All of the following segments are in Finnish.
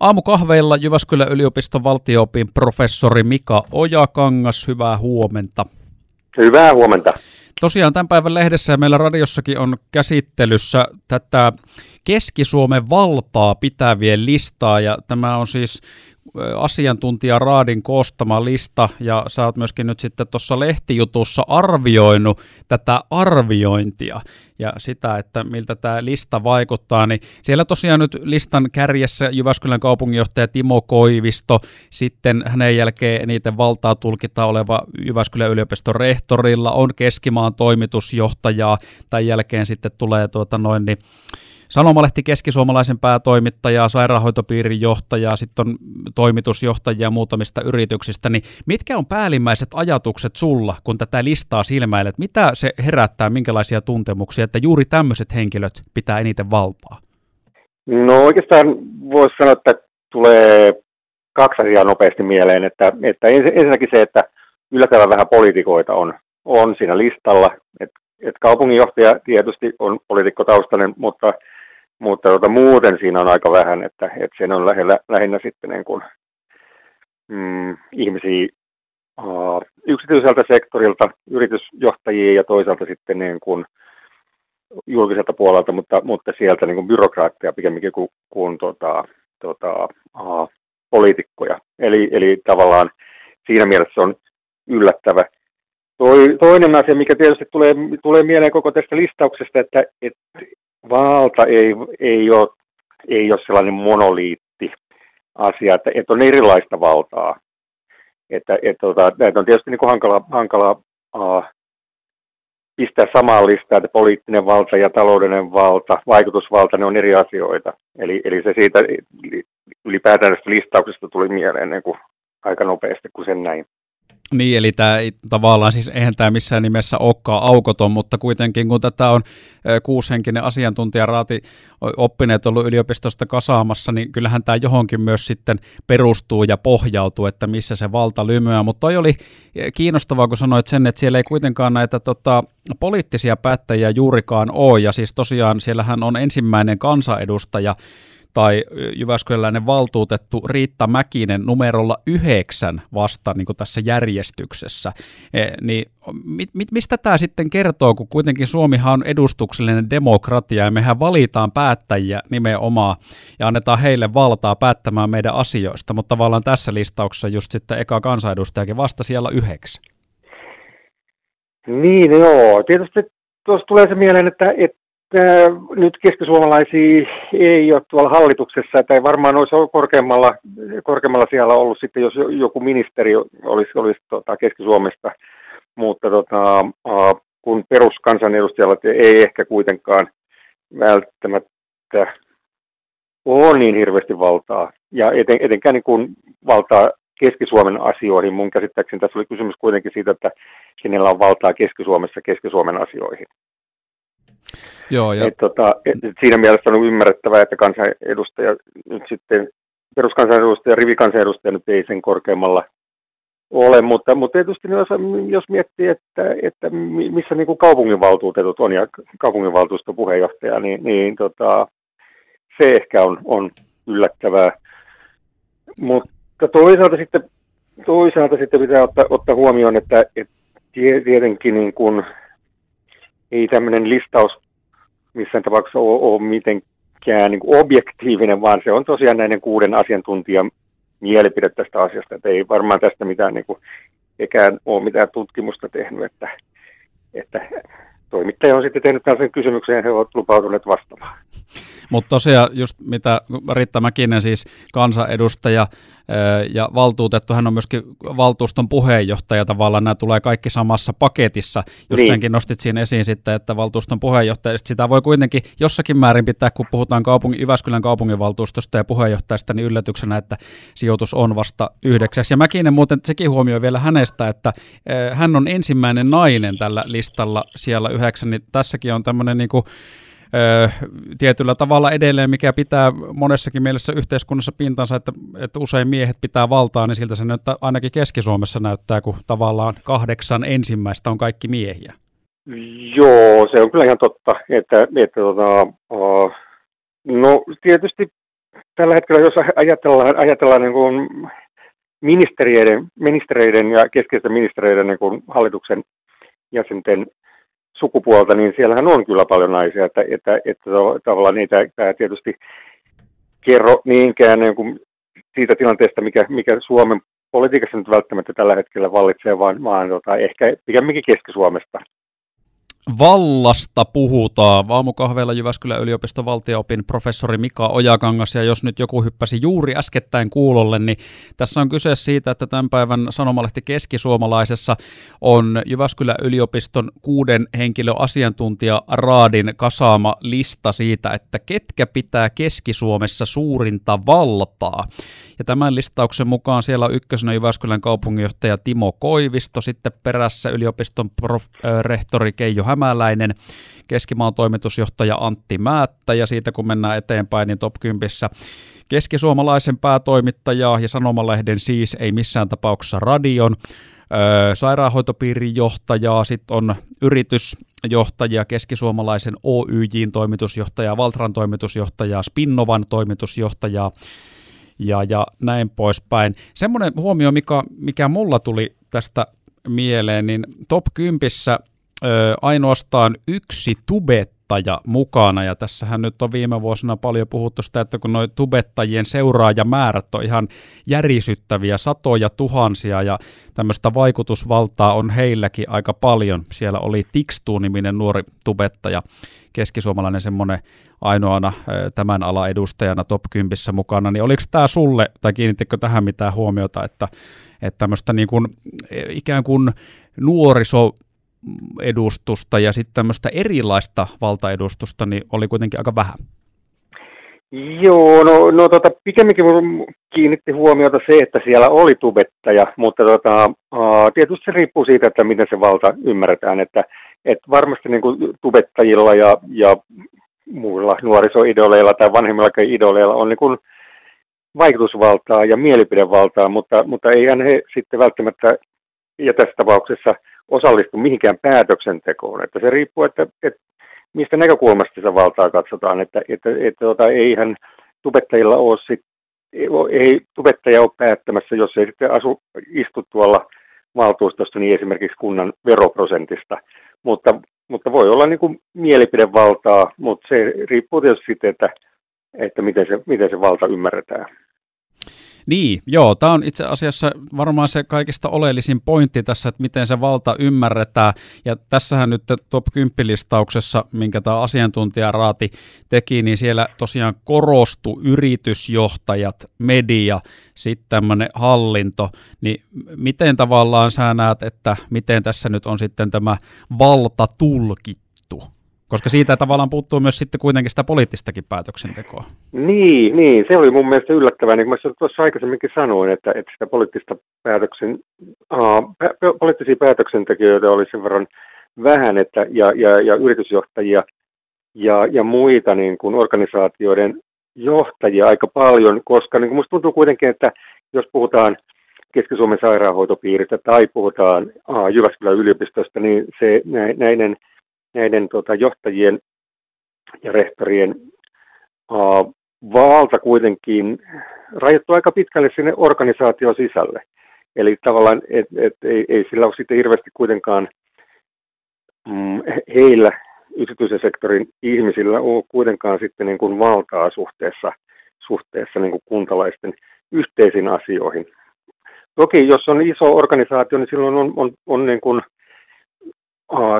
Aamukahveilla Jyväskylän yliopiston valtioopin professori Mika Ojakangas, hyvää huomenta. Hyvää huomenta. Tosiaan tämän päivän lehdessä ja meillä radiossakin on käsittelyssä tätä Keski-Suomen valtaa pitävien listaa, ja tämä on siis asiantuntija Raadin koostama lista, ja sä oot myöskin nyt sitten tuossa lehtijutussa arvioinut tätä arviointia ja sitä, että miltä tämä lista vaikuttaa, niin siellä tosiaan nyt listan kärjessä Jyväskylän kaupunginjohtaja Timo Koivisto, sitten hänen jälkeen eniten valtaa tulkita oleva Jyväskylän yliopiston rehtorilla on Keskimaan toimitusjohtajaa, tämän jälkeen sitten tulee tuota noin niin Sanomalehti keskisuomalaisen päätoimittaja, sairaanhoitopiirin johtaja, sitten on toimitusjohtajia muutamista yrityksistä, niin mitkä on päällimmäiset ajatukset sulla, kun tätä listaa silmäilet? Mitä se herättää, minkälaisia tuntemuksia, että juuri tämmöiset henkilöt pitää eniten valtaa? No oikeastaan voisi sanoa, että tulee kaksi asiaa nopeasti mieleen. Että, että ensinnäkin se, että yllättävän vähän poliitikoita on, on siinä listalla. Että et kaupunginjohtaja tietysti on poliitikkotaustainen, mutta mutta tota, muuten siinä on aika vähän, että, että siinä on lähellä, lähinnä sitten niin kuin, mm, ihmisiä uh, yksityiseltä sektorilta, yritysjohtajia ja toisaalta sitten niin kuin julkiselta puolelta, mutta, mutta sieltä niin kuin byrokraatteja pikemminkin kuin, kuin tota, tota, uh, poliitikkoja. Eli, eli tavallaan siinä mielessä on yllättävä. Toi, toinen asia, mikä tietysti tulee, tulee mieleen koko tästä listauksesta, että, että valta ei, ei, ole, ei ole sellainen monoliitti asia, että, että on erilaista valtaa. Että, että, tota, että on tietysti niin kuin hankala, hankala uh, pistää samaan listaan, että poliittinen valta ja taloudellinen valta, vaikutusvalta, ne on eri asioita. Eli, eli se siitä ylipäätään listauksesta tuli mieleen niin kuin aika nopeasti, kuin sen näin. Niin, eli tämä tavallaan siis eihän tämä missään nimessä olekaan aukoton, mutta kuitenkin kun tätä on kuushenkinen asiantuntijaraati oppineet ollut yliopistosta kasaamassa, niin kyllähän tämä johonkin myös sitten perustuu ja pohjautuu, että missä se valta lymyää. Mutta toi oli kiinnostavaa, kun sanoit sen, että siellä ei kuitenkaan näitä tota, poliittisia päättäjiä juurikaan ole, ja siis tosiaan siellähän on ensimmäinen kansanedustaja, tai Jyväskyläinen valtuutettu Riitta Mäkinen numerolla yhdeksän vasta niin kuin tässä järjestyksessä. E, niin mit, mistä tämä sitten kertoo, kun kuitenkin Suomihan on edustuksellinen demokratia ja mehän valitaan päättäjiä nimenomaan ja annetaan heille valtaa päättämään meidän asioista, mutta tavallaan tässä listauksessa just sitten eka kansanedustajakin vasta siellä yhdeksän. Niin, joo. Tietysti tuossa tulee se mieleen, että, että nyt keskisuomalaisia ei ole tuolla hallituksessa, ei varmaan olisi korkeammalla, korkeammalla siellä ollut sitten, jos joku ministeri olisi, olisi tota, Keski-Suomesta, mutta tota, kun peruskansanedustajalla ei ehkä kuitenkaan välttämättä ole niin hirveästi valtaa, ja eten, etenkään niin kuin valtaa Keski-Suomen asioihin. Mun käsittääkseni tässä oli kysymys kuitenkin siitä, että kenellä on valtaa Keski-Suomessa Keski-Suomen asioihin. Joo, ja... et, tota, et, siinä mielessä on ymmärrettävää, että kansanedustaja nyt sitten, peruskansanedustaja, rivikansanedustaja nyt ei sen korkeammalla ole, mutta, mutta tietysti jos, jos miettii, että, että missä niin kuin kaupunginvaltuutetut on ja kaupunginvaltuuston puheenjohtaja, niin, niin tota, se ehkä on, on yllättävää. Mutta toisaalta sitten, toisaalta sitten pitää ottaa, ottaa huomioon, että, että tietenkin niin kuin, ei tämmöinen listaus missään tapauksessa ole, ole mitenkään niin kuin objektiivinen, vaan se on tosiaan näiden kuuden asiantuntijan mielipide tästä asiasta. Että ei varmaan tästä mitään, niin kuin, eikä ole mitään tutkimusta tehnyt, että, että toimittaja on sitten tehnyt tällaisen kysymyksen ja he ovat lupautuneet vastaamaan. Mutta tosiaan just mitä Riitta Mäkinen siis kansanedustaja ja valtuutettu, hän on myöskin valtuuston puheenjohtaja tavallaan, nämä tulee kaikki samassa paketissa. Just niin. senkin nostit siinä esiin sitten, että valtuuston puheenjohtaja, sitä voi kuitenkin jossakin määrin pitää, kun puhutaan kaupungin, Jyväskylän kaupunginvaltuustosta ja puheenjohtajasta, niin yllätyksenä, että sijoitus on vasta yhdeksäs. Ja Mäkinen muuten sekin huomioi vielä hänestä, että hän on ensimmäinen nainen tällä listalla siellä yhdeksän, niin tässäkin on tämmöinen niin kuin tietyllä tavalla edelleen, mikä pitää monessakin mielessä yhteiskunnassa pintansa, että, että usein miehet pitää valtaa, niin siltä se näyttää, ainakin Keski-Suomessa näyttää, kun tavallaan kahdeksan ensimmäistä on kaikki miehiä. Joo, se on kyllä ihan totta, että, että tota, uh, no tietysti tällä hetkellä, jos ajatellaan, ajatellaan niin kuin ministeriöiden, ministeriöiden ja keskeisten ministeriöiden niin kuin hallituksen jäsenten sukupuolta, niin siellähän on kyllä paljon naisia, että, että, että tavallaan niitä tämä tietysti kerro niinkään niin kuin siitä tilanteesta, mikä, mikä Suomen politiikassa nyt välttämättä tällä hetkellä vallitsee, vaan, vaan tota, ehkä pikemminkin Keski-Suomesta vallasta puhutaan. Aamukahveilla Jyväskylän yliopiston valtioopin professori Mika Ojakangas, ja jos nyt joku hyppäsi juuri äskettäin kuulolle, niin tässä on kyse siitä, että tämän päivän sanomalehti Keskisuomalaisessa on Jyväskylän yliopiston kuuden henkilön asiantuntija Raadin kasaama lista siitä, että ketkä pitää Keski-Suomessa suurinta valtaa. Ja tämän listauksen mukaan siellä on ykkösenä Jyväskylän kaupunginjohtaja Timo Koivisto, sitten perässä yliopiston prof- äh, rehtori Keijo Hämäläinen, Keskimaan toimitusjohtaja Antti Määttä ja siitä kun mennään eteenpäin, niin top 10 keskisuomalaisen päätoimittajaa ja sanomalehden siis ei missään tapauksessa radion, sairaanhoitopiirin johtajaa, sitten on yritysjohtajia, keskisuomalaisen OYJin toimitusjohtajaa, Valtran toimitusjohtajaa, Spinnovan toimitusjohtajaa ja, ja näin poispäin. Semmoinen huomio, mikä, mikä mulla tuli tästä mieleen, niin top 10 ö, ainoastaan yksi tubettaja mukana, ja tässähän nyt on viime vuosina paljon puhuttu sitä, että kun noin tubettajien seuraajamäärät on ihan järisyttäviä, satoja tuhansia, ja tämmöistä vaikutusvaltaa on heilläkin aika paljon. Siellä oli Tixtu-niminen nuori tubettaja, keskisuomalainen semmoinen ainoana tämän ala edustajana top 10 mukana, niin oliko tämä sulle, tai kiinnittikö tähän mitään huomiota, että, että tämmöistä niin kuin, e, ikään kuin nuoriso edustusta ja sitten tämmöistä erilaista valtaedustusta, niin oli kuitenkin aika vähän. Joo, no, no tota, pikemminkin kiinnitti huomiota se, että siellä oli tubettaja, mutta tota, tietysti se riippuu siitä, että miten se valta ymmärretään, että et varmasti niin kuin tubettajilla ja, ja muilla nuorisoidoleilla tai vanhemmillakin idoleilla on niin kuin vaikutusvaltaa ja mielipidevaltaa, mutta, mutta eihän he sitten välttämättä, ja tässä tapauksessa osallistu mihinkään päätöksentekoon. Että se riippuu, että, että mistä näkökulmasta sitä valtaa katsotaan, että, että, että tota, eihän tubettajilla ole sit, ei tubettaja ole päättämässä, jos ei sitten asu, istu tuolla valtuustosta, niin esimerkiksi kunnan veroprosentista. Mutta, mutta voi olla niin kuin mielipidevaltaa, mutta se riippuu tietysti sitten, että, että miten, se, miten se valta ymmärretään. Niin, joo, tämä on itse asiassa varmaan se kaikista oleellisin pointti tässä, että miten se valta ymmärretään. Ja tässähän nyt top 10 listauksessa, minkä tämä asiantuntijaraati teki, niin siellä tosiaan korostu yritysjohtajat, media, sitten tämmöinen hallinto. Niin miten tavallaan sä näet, että miten tässä nyt on sitten tämä valta tulkittu? Koska siitä tavallaan puuttuu myös sitten kuitenkin sitä poliittistakin päätöksentekoa. Niin, niin, se oli mun mielestä yllättävää. Niin kuin mä tuossa aikaisemminkin sanoin, että, että sitä poliittista päätöksen, uh, poliittisia päätöksentekijöitä oli sen verran vähän, että, ja, ja, ja yritysjohtajia ja, ja muita niin kuin organisaatioiden johtajia aika paljon, koska niin kuin musta tuntuu kuitenkin, että jos puhutaan Keski-Suomen sairaanhoitopiiristä tai puhutaan uh, Jyväskylän yliopistosta, niin se näiden näiden tota, johtajien ja rehtorien uh, valta kuitenkin rajoittuu aika pitkälle sinne organisaation sisälle. Eli tavallaan et, et, ei, ei sillä ole sitten hirveästi kuitenkaan mm, heillä yksityisen sektorin ihmisillä ole kuitenkaan sitten niin kuin valtaa suhteessa, suhteessa niin kuin kuntalaisten yhteisiin asioihin. Toki jos on iso organisaatio, niin silloin on, on, on niin kuin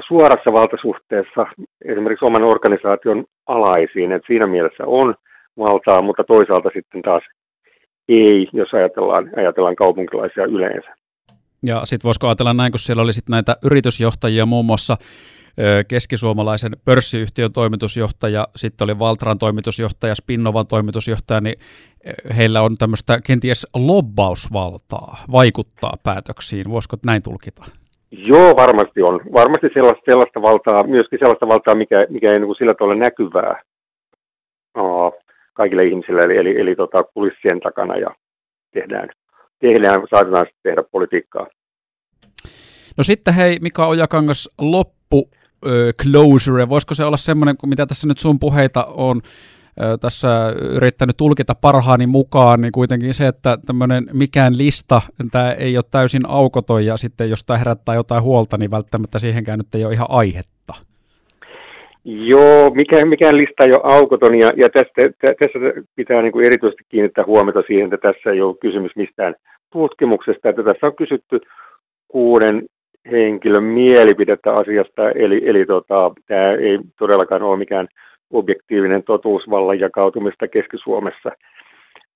suorassa valtasuhteessa esimerkiksi oman organisaation alaisiin, että siinä mielessä on valtaa, mutta toisaalta sitten taas ei, jos ajatellaan, ajatellaan kaupunkilaisia yleensä. Ja sitten voisiko ajatella näin, kun siellä oli sitten näitä yritysjohtajia, muun muassa keskisuomalaisen pörssiyhtiön toimitusjohtaja, sitten oli Valtran toimitusjohtaja, Spinnovan toimitusjohtaja, niin heillä on tämmöistä kenties lobbausvaltaa, vaikuttaa päätöksiin. Voisiko näin tulkita? Joo, varmasti on. Varmasti sellaista, sellaista valtaa, myöskin sellaista valtaa, mikä, mikä ei niin kuin sillä tavalla näkyvää uh, kaikille ihmisille, eli, eli, eli tota, kulissien takana ja tehdään, tehdään saatetaan tehdä politiikkaa. No sitten hei, Mika Ojakangas, loppu closure. Voisiko se olla semmoinen, mitä tässä nyt sun puheita on tässä yrittänyt tulkita parhaani mukaan, niin kuitenkin se, että tämmöinen mikään lista, tämä ei ole täysin aukoton ja sitten jos tämä herättää jotain huolta, niin välttämättä siihenkään nyt ei ole ihan aihetta. Joo, mikään, mikään lista ei ole aukoton ja, ja tästä, tässä pitää niin kuin erityisesti kiinnittää huomiota siihen, että tässä ei ole kysymys mistään tutkimuksesta, että tässä on kysytty kuuden henkilön mielipidettä asiasta, eli, eli tota, tämä ei todellakaan ole mikään objektiivinen totuus vallan jakautumista Keski-Suomessa.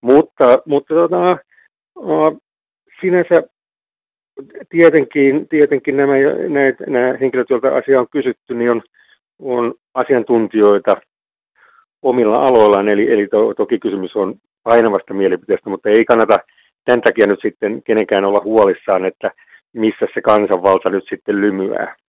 Mutta, mutta tota, sinänsä tietenkin, tietenkin nämä, nämä, nämä henkilöt, joilta asia on kysytty, niin on, on asiantuntijoita omilla aloillaan, eli, eli to, toki kysymys on painavasta mielipiteestä, mutta ei kannata tämän takia nyt sitten kenenkään olla huolissaan, että missä se kansanvalta nyt sitten lymyää.